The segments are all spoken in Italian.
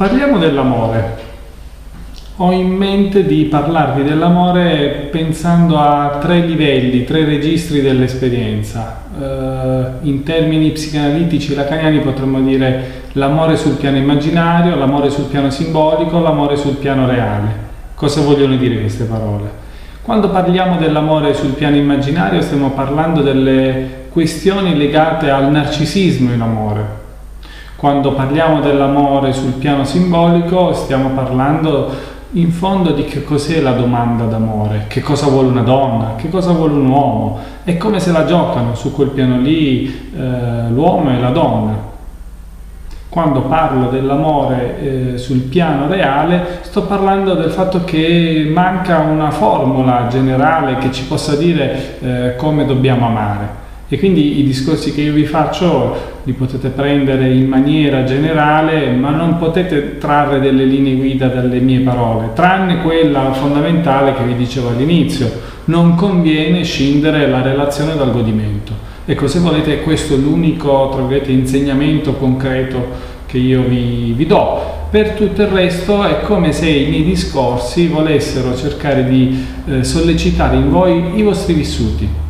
Parliamo dell'amore. Ho in mente di parlarvi dell'amore pensando a tre livelli, tre registri dell'esperienza. Uh, in termini psicanalitici lacaniani potremmo dire l'amore sul piano immaginario, l'amore sul piano simbolico, l'amore sul piano reale. Cosa vogliono dire queste parole? Quando parliamo dell'amore sul piano immaginario stiamo parlando delle questioni legate al narcisismo in amore, quando parliamo dell'amore sul piano simbolico stiamo parlando in fondo di che cos'è la domanda d'amore, che cosa vuole una donna, che cosa vuole un uomo, è come se la giocano su quel piano lì eh, l'uomo e la donna. Quando parlo dell'amore eh, sul piano reale sto parlando del fatto che manca una formula generale che ci possa dire eh, come dobbiamo amare. E quindi i discorsi che io vi faccio li potete prendere in maniera generale, ma non potete trarre delle linee guida dalle mie parole, tranne quella fondamentale che vi dicevo all'inizio. Non conviene scindere la relazione dal godimento. Ecco, se volete, questo è l'unico insegnamento concreto che io vi, vi do. Per tutto il resto è come se i miei discorsi volessero cercare di eh, sollecitare in voi i vostri vissuti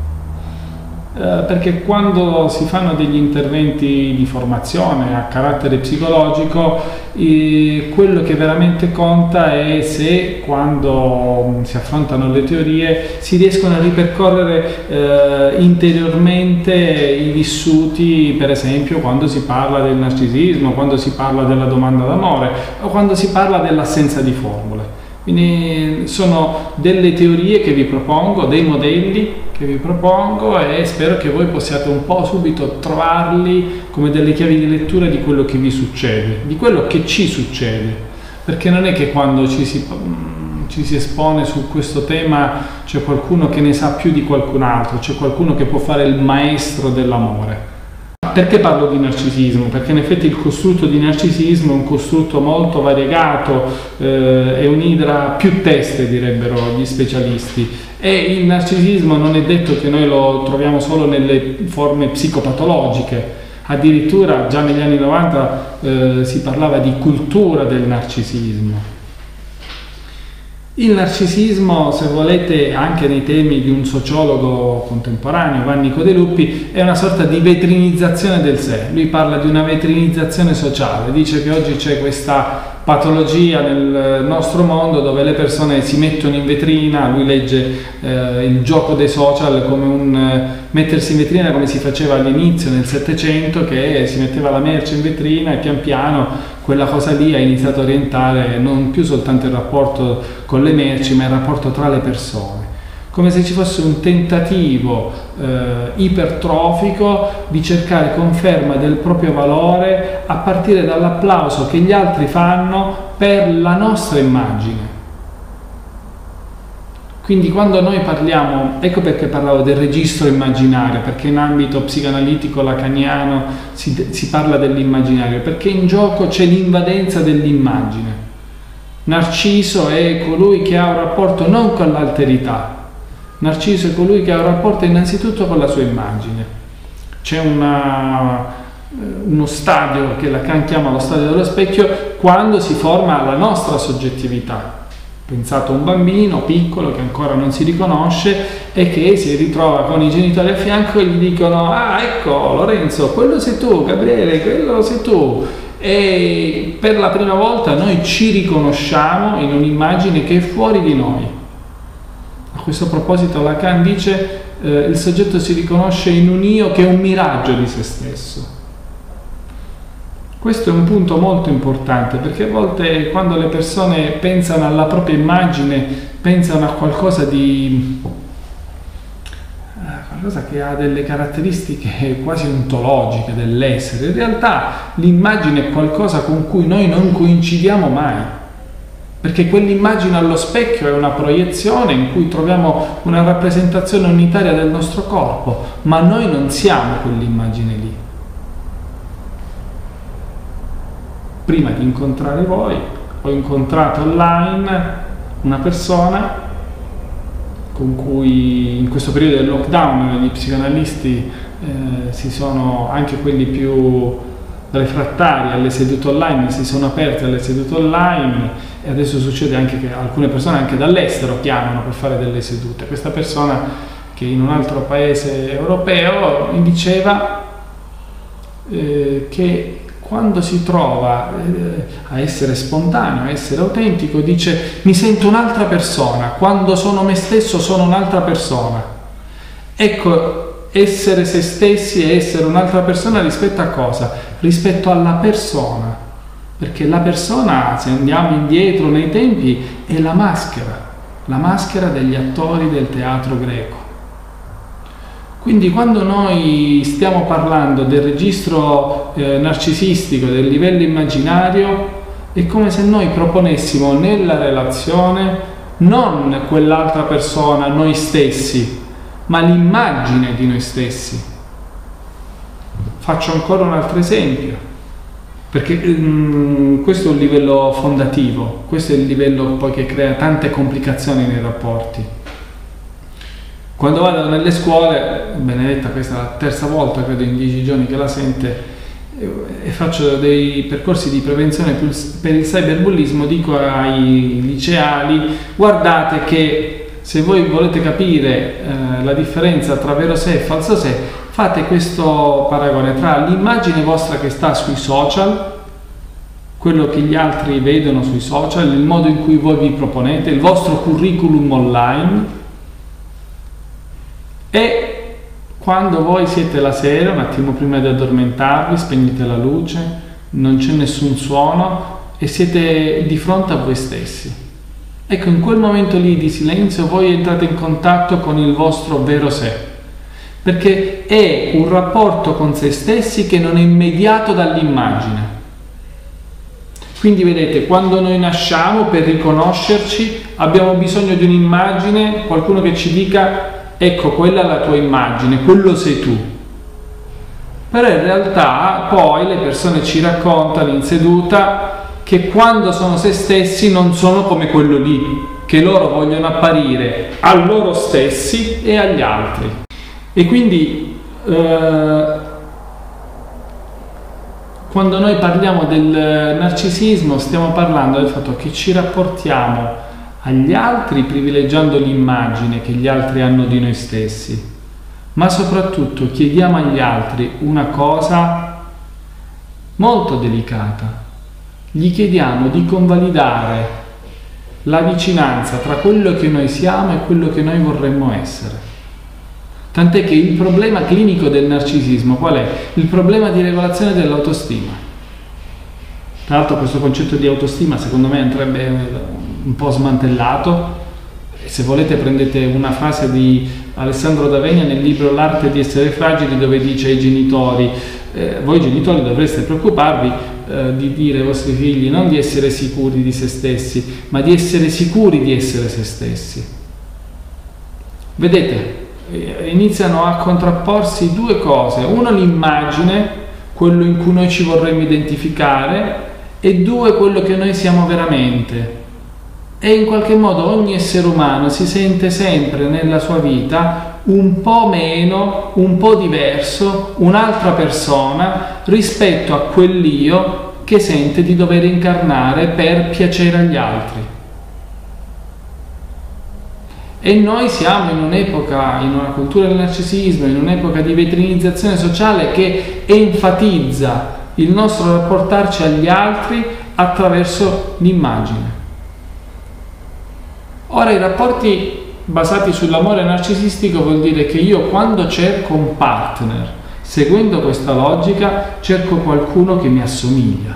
eh, perché quando si fanno degli interventi di formazione a carattere psicologico, eh, quello che veramente conta è se quando mm, si affrontano le teorie si riescono a ripercorrere eh, interiormente i vissuti, per esempio quando si parla del narcisismo, quando si parla della domanda d'amore o quando si parla dell'assenza di formule. Quindi sono delle teorie che vi propongo, dei modelli che vi propongo e spero che voi possiate un po' subito trovarli come delle chiavi di lettura di quello che vi succede, di quello che ci succede, perché non è che quando ci si, mm, ci si espone su questo tema c'è qualcuno che ne sa più di qualcun altro, c'è qualcuno che può fare il maestro dell'amore. Perché parlo di narcisismo? Perché in effetti il costrutto di narcisismo è un costrutto molto variegato, eh, è un'idra più teste direbbero gli specialisti e il narcisismo non è detto che noi lo troviamo solo nelle forme psicopatologiche, addirittura già negli anni 90 eh, si parlava di cultura del narcisismo. Il narcisismo, se volete, anche nei temi di un sociologo contemporaneo, Vannico De Luppi, è una sorta di vetrinizzazione del sé. Lui parla di una vetrinizzazione sociale, dice che oggi c'è questa patologia nel nostro mondo dove le persone si mettono in vetrina, lui legge eh, il gioco dei social come un eh, mettersi in vetrina come si faceva all'inizio nel Settecento che si metteva la merce in vetrina e pian piano quella cosa lì ha iniziato a orientare non più soltanto il rapporto con le merci ma il rapporto tra le persone come se ci fosse un tentativo eh, ipertrofico di cercare conferma del proprio valore a partire dall'applauso che gli altri fanno per la nostra immagine. Quindi quando noi parliamo, ecco perché parlavo del registro immaginario, perché in ambito psicanalitico lacaniano si, si parla dell'immaginario, perché in gioco c'è l'invadenza dell'immagine. Narciso è colui che ha un rapporto non con l'alterità, Narciso è colui che ha un rapporto innanzitutto con la sua immagine. C'è eh, uno stadio che Lacan chiama lo stadio dello specchio quando si forma la nostra soggettività. Pensato a un bambino piccolo che ancora non si riconosce e che si ritrova con i genitori a fianco e gli dicono ah ecco Lorenzo, quello sei tu, Gabriele, quello sei tu. E per la prima volta noi ci riconosciamo in un'immagine che è fuori di noi questo proposito Lacan dice eh, il soggetto si riconosce in un io che è un miraggio di se stesso. Questo è un punto molto importante perché a volte quando le persone pensano alla propria immagine pensano a qualcosa di qualcosa che ha delle caratteristiche quasi ontologiche dell'essere. In realtà l'immagine è qualcosa con cui noi non coincidiamo mai perché quell'immagine allo specchio è una proiezione in cui troviamo una rappresentazione unitaria del nostro corpo, ma noi non siamo quell'immagine lì. Prima di incontrare voi ho incontrato online una persona con cui in questo periodo del lockdown gli psicanalisti eh, si sono, anche quelli più refrattari alle sedute online si sono aperte alle sedute online e adesso succede anche che alcune persone anche dall'estero chiamano per fare delle sedute. Questa persona che in un altro paese europeo mi diceva eh, che quando si trova eh, a essere spontaneo, a essere autentico, dice mi sento un'altra persona, quando sono me stesso sono un'altra persona. Ecco, essere se stessi e essere un'altra persona rispetto a cosa? Rispetto alla persona. Perché la persona, se andiamo indietro nei tempi, è la maschera, la maschera degli attori del teatro greco. Quindi quando noi stiamo parlando del registro eh, narcisistico, del livello immaginario, è come se noi proponessimo nella relazione non quell'altra persona, noi stessi, ma l'immagine di noi stessi. Faccio ancora un altro esempio, perché um, questo è un livello fondativo, questo è il livello poi che crea tante complicazioni nei rapporti. Quando vado nelle scuole, Benedetta, questa è la terza volta credo in dieci giorni che la sente, e faccio dei percorsi di prevenzione per il cyberbullismo, dico ai liceali guardate che se voi volete capire eh, la differenza tra vero sé e falso sé, fate questo paragone tra l'immagine vostra che sta sui social, quello che gli altri vedono sui social, il modo in cui voi vi proponete, il vostro curriculum online e quando voi siete la sera, un attimo prima di addormentarvi, spegnete la luce, non c'è nessun suono e siete di fronte a voi stessi. Ecco, in quel momento lì di silenzio voi entrate in contatto con il vostro vero sé, perché è un rapporto con se stessi che non è immediato dall'immagine. Quindi vedete, quando noi nasciamo per riconoscerci abbiamo bisogno di un'immagine, qualcuno che ci dica ecco quella è la tua immagine, quello sei tu. Però in realtà poi le persone ci raccontano in seduta che quando sono se stessi non sono come quello lì, che loro vogliono apparire a loro stessi e agli altri. E quindi eh, quando noi parliamo del narcisismo stiamo parlando del fatto che ci rapportiamo agli altri privilegiando l'immagine che gli altri hanno di noi stessi, ma soprattutto chiediamo agli altri una cosa molto delicata, gli chiediamo di convalidare la vicinanza tra quello che noi siamo e quello che noi vorremmo essere. Tant'è che il problema clinico del narcisismo qual è? Il problema di regolazione dell'autostima. Tra l'altro questo concetto di autostima secondo me andrebbe un po' smantellato. Se volete prendete una frase di Alessandro D'Avegna nel libro L'arte di essere fragili dove dice ai genitori, eh, voi genitori dovreste preoccuparvi eh, di dire ai vostri figli non di essere sicuri di se stessi, ma di essere sicuri di essere se stessi. Vedete, iniziano a contrapporsi due cose, una l'immagine, quello in cui noi ci vorremmo identificare, e due quello che noi siamo veramente. E in qualche modo ogni essere umano si sente sempre nella sua vita un po' meno, un po' diverso, un'altra persona rispetto a quell'io che sente di dover incarnare per piacere agli altri. E noi siamo in un'epoca, in una cultura del narcisismo, in un'epoca di vetrinizzazione sociale che enfatizza il nostro rapportarci agli altri attraverso l'immagine. Ora i rapporti basati sull'amore narcisistico vuol dire che io quando cerco un partner, seguendo questa logica, cerco qualcuno che mi assomiglia.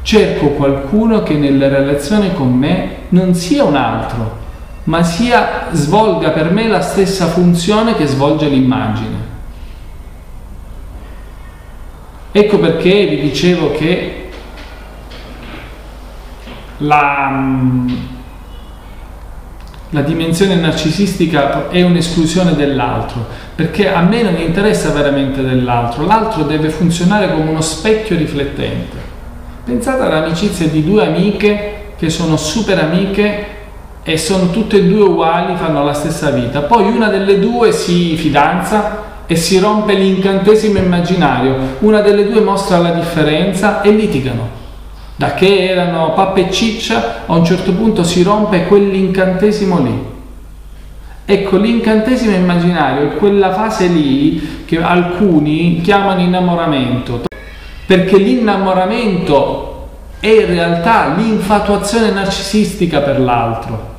Cerco qualcuno che nella relazione con me non sia un altro, ma sia, svolga per me la stessa funzione che svolge l'immagine. Ecco perché vi dicevo che la, la dimensione narcisistica è un'esclusione dell'altro, perché a me non interessa veramente dell'altro, l'altro deve funzionare come uno specchio riflettente. Pensate all'amicizia di due amiche che sono super amiche e sono tutte e due uguali, fanno la stessa vita, poi una delle due si fidanza e si rompe l'incantesimo immaginario. Una delle due mostra la differenza e litigano. Da che erano pappa e ciccia, a un certo punto si rompe quell'incantesimo lì. Ecco, l'incantesimo immaginario è quella fase lì che alcuni chiamano innamoramento, perché l'innamoramento è in realtà l'infatuazione narcisistica per l'altro.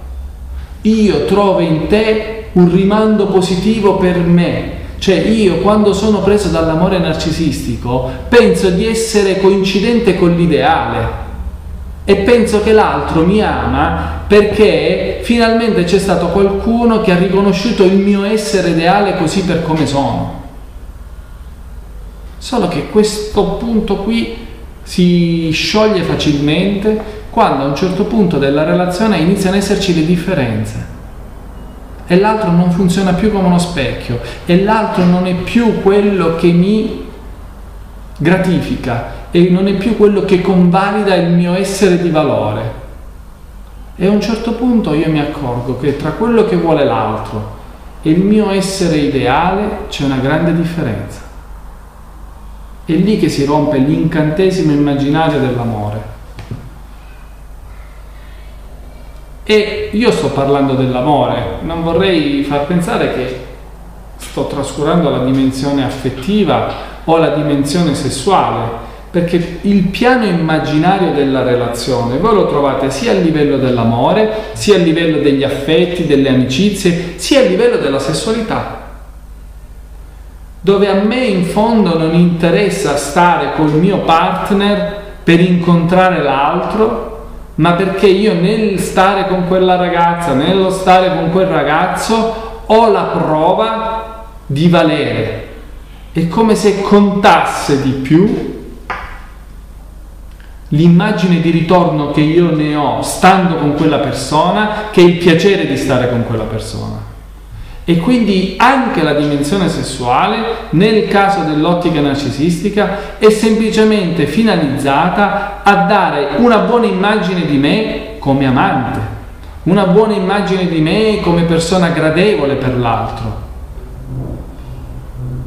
Io trovo in te un rimando positivo per me, cioè io quando sono preso dall'amore narcisistico penso di essere coincidente con l'ideale e penso che l'altro mi ama perché finalmente c'è stato qualcuno che ha riconosciuto il mio essere ideale così per come sono. Solo che questo punto qui si scioglie facilmente quando a un certo punto della relazione iniziano ad esserci le differenze e l'altro non funziona più come uno specchio e l'altro non è più quello che mi gratifica e non è più quello che convalida il mio essere di valore. E a un certo punto io mi accorgo che tra quello che vuole l'altro e il mio essere ideale c'è una grande differenza. È lì che si rompe l'incantesimo immaginario dell'amore. E io sto parlando dell'amore, non vorrei far pensare che sto trascurando la dimensione affettiva o la dimensione sessuale, perché il piano immaginario della relazione voi lo trovate sia a livello dell'amore, sia a livello degli affetti, delle amicizie, sia a livello della sessualità. Dove a me in fondo non interessa stare col mio partner per incontrare l'altro, ma perché io nel stare con quella ragazza, nello stare con quel ragazzo, ho la prova di valere. È come se contasse di più l'immagine di ritorno che io ne ho stando con quella persona che il piacere di stare con quella persona. E quindi anche la dimensione sessuale, nel caso dell'ottica narcisistica, è semplicemente finalizzata a dare una buona immagine di me come amante, una buona immagine di me come persona gradevole per l'altro.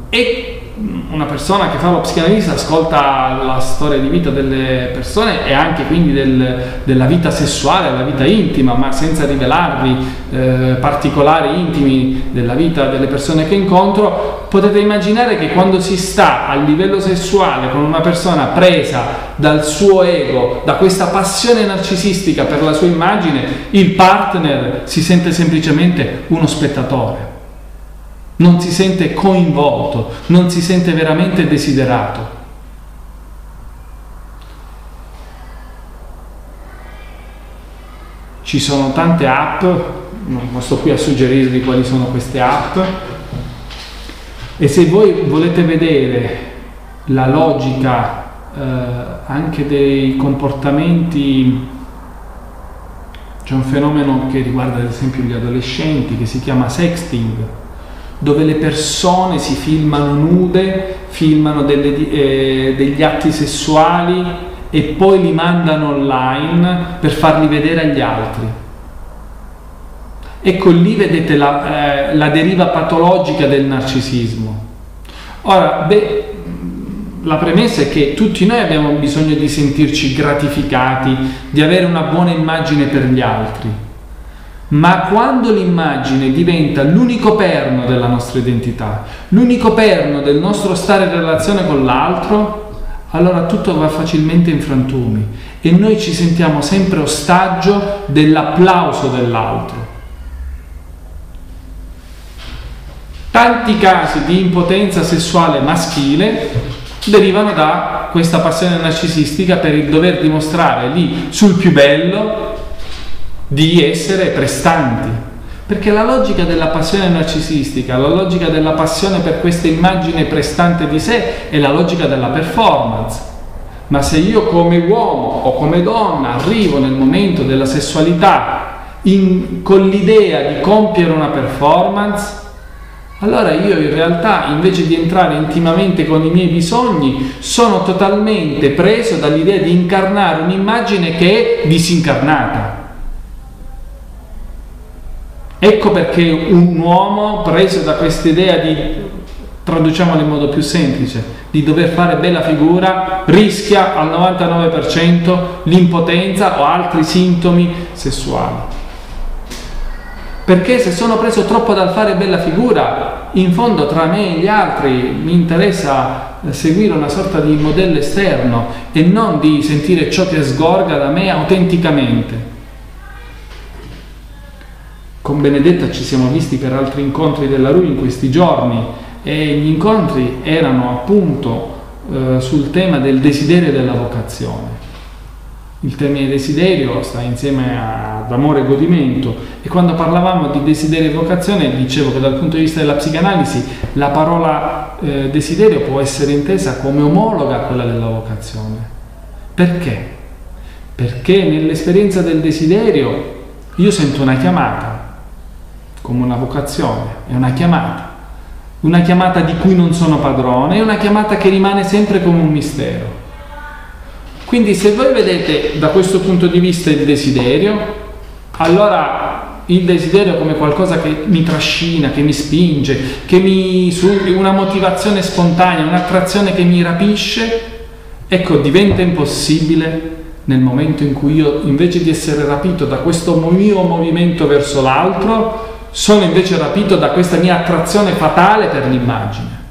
E una persona che fa lo psicanalista ascolta la storia di vita delle persone e anche quindi del, della vita sessuale, della vita intima, ma senza rivelarvi eh, particolari intimi della vita delle persone che incontro, potete immaginare che quando si sta a livello sessuale con una persona presa dal suo ego, da questa passione narcisistica per la sua immagine, il partner si sente semplicemente uno spettatore non si sente coinvolto, non si sente veramente desiderato. Ci sono tante app, non sto qui a suggerirvi quali sono queste app, e se voi volete vedere la logica eh, anche dei comportamenti, c'è un fenomeno che riguarda ad esempio gli adolescenti che si chiama sexting, dove le persone si filmano nude, filmano delle, eh, degli atti sessuali e poi li mandano online per farli vedere agli altri. Ecco lì vedete la, eh, la deriva patologica del narcisismo. Ora, beh, la premessa è che tutti noi abbiamo bisogno di sentirci gratificati, di avere una buona immagine per gli altri ma quando l'immagine diventa l'unico perno della nostra identità, l'unico perno del nostro stare in relazione con l'altro, allora tutto va facilmente in frantumi e noi ci sentiamo sempre ostaggio dell'applauso dell'altro. Tanti casi di impotenza sessuale maschile derivano da questa passione narcisistica per il dover dimostrare lì sul più bello di essere prestanti. Perché la logica della passione narcisistica, la logica della passione per questa immagine prestante di sé è la logica della performance. Ma se io come uomo o come donna arrivo nel momento della sessualità in, con l'idea di compiere una performance, allora io in realtà invece di entrare intimamente con i miei bisogni sono totalmente preso dall'idea di incarnare un'immagine che è disincarnata. Ecco perché un uomo preso da questa idea di traduciamolo in modo più semplice, di dover fare bella figura, rischia al 99% l'impotenza o altri sintomi sessuali. Perché se sono preso troppo dal fare bella figura, in fondo tra me e gli altri mi interessa seguire una sorta di modello esterno e non di sentire ciò che sgorga da me autenticamente. Con Benedetta ci siamo visti per altri incontri della RUI in questi giorni e gli incontri erano appunto eh, sul tema del desiderio della vocazione. Il termine desiderio sta insieme ad amore e godimento e quando parlavamo di desiderio e vocazione dicevo che dal punto di vista della psicanalisi la parola eh, desiderio può essere intesa come omologa a quella della vocazione. Perché? Perché nell'esperienza del desiderio io sento una chiamata, come una vocazione, è una chiamata, una chiamata di cui non sono padrone, è una chiamata che rimane sempre come un mistero. Quindi se voi vedete da questo punto di vista il desiderio, allora il desiderio come qualcosa che mi trascina, che mi spinge, che mi una motivazione spontanea, un'attrazione che mi rapisce, ecco, diventa impossibile nel momento in cui io invece di essere rapito da questo mio movimento verso l'altro, sono invece rapito da questa mia attrazione fatale per l'immagine.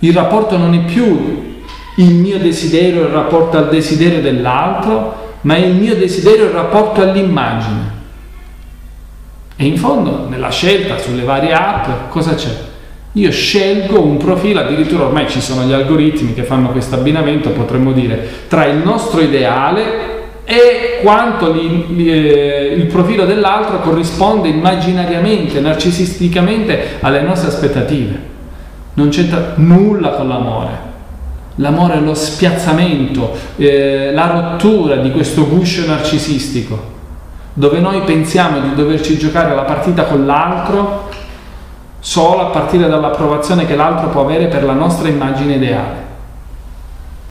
Il rapporto non è più il mio desiderio in rapporto al desiderio dell'altro, ma il mio desiderio in rapporto all'immagine. E in fondo, nella scelta sulle varie app, cosa c'è? Io scelgo un profilo, addirittura ormai ci sono gli algoritmi che fanno questo abbinamento, potremmo dire, tra il nostro ideale e quanto li, li, eh, il profilo dell'altro corrisponde immaginariamente, narcisisticamente alle nostre aspettative. Non c'entra nulla con l'amore. L'amore è lo spiazzamento, eh, la rottura di questo guscio narcisistico, dove noi pensiamo di doverci giocare la partita con l'altro solo a partire dall'approvazione che l'altro può avere per la nostra immagine ideale.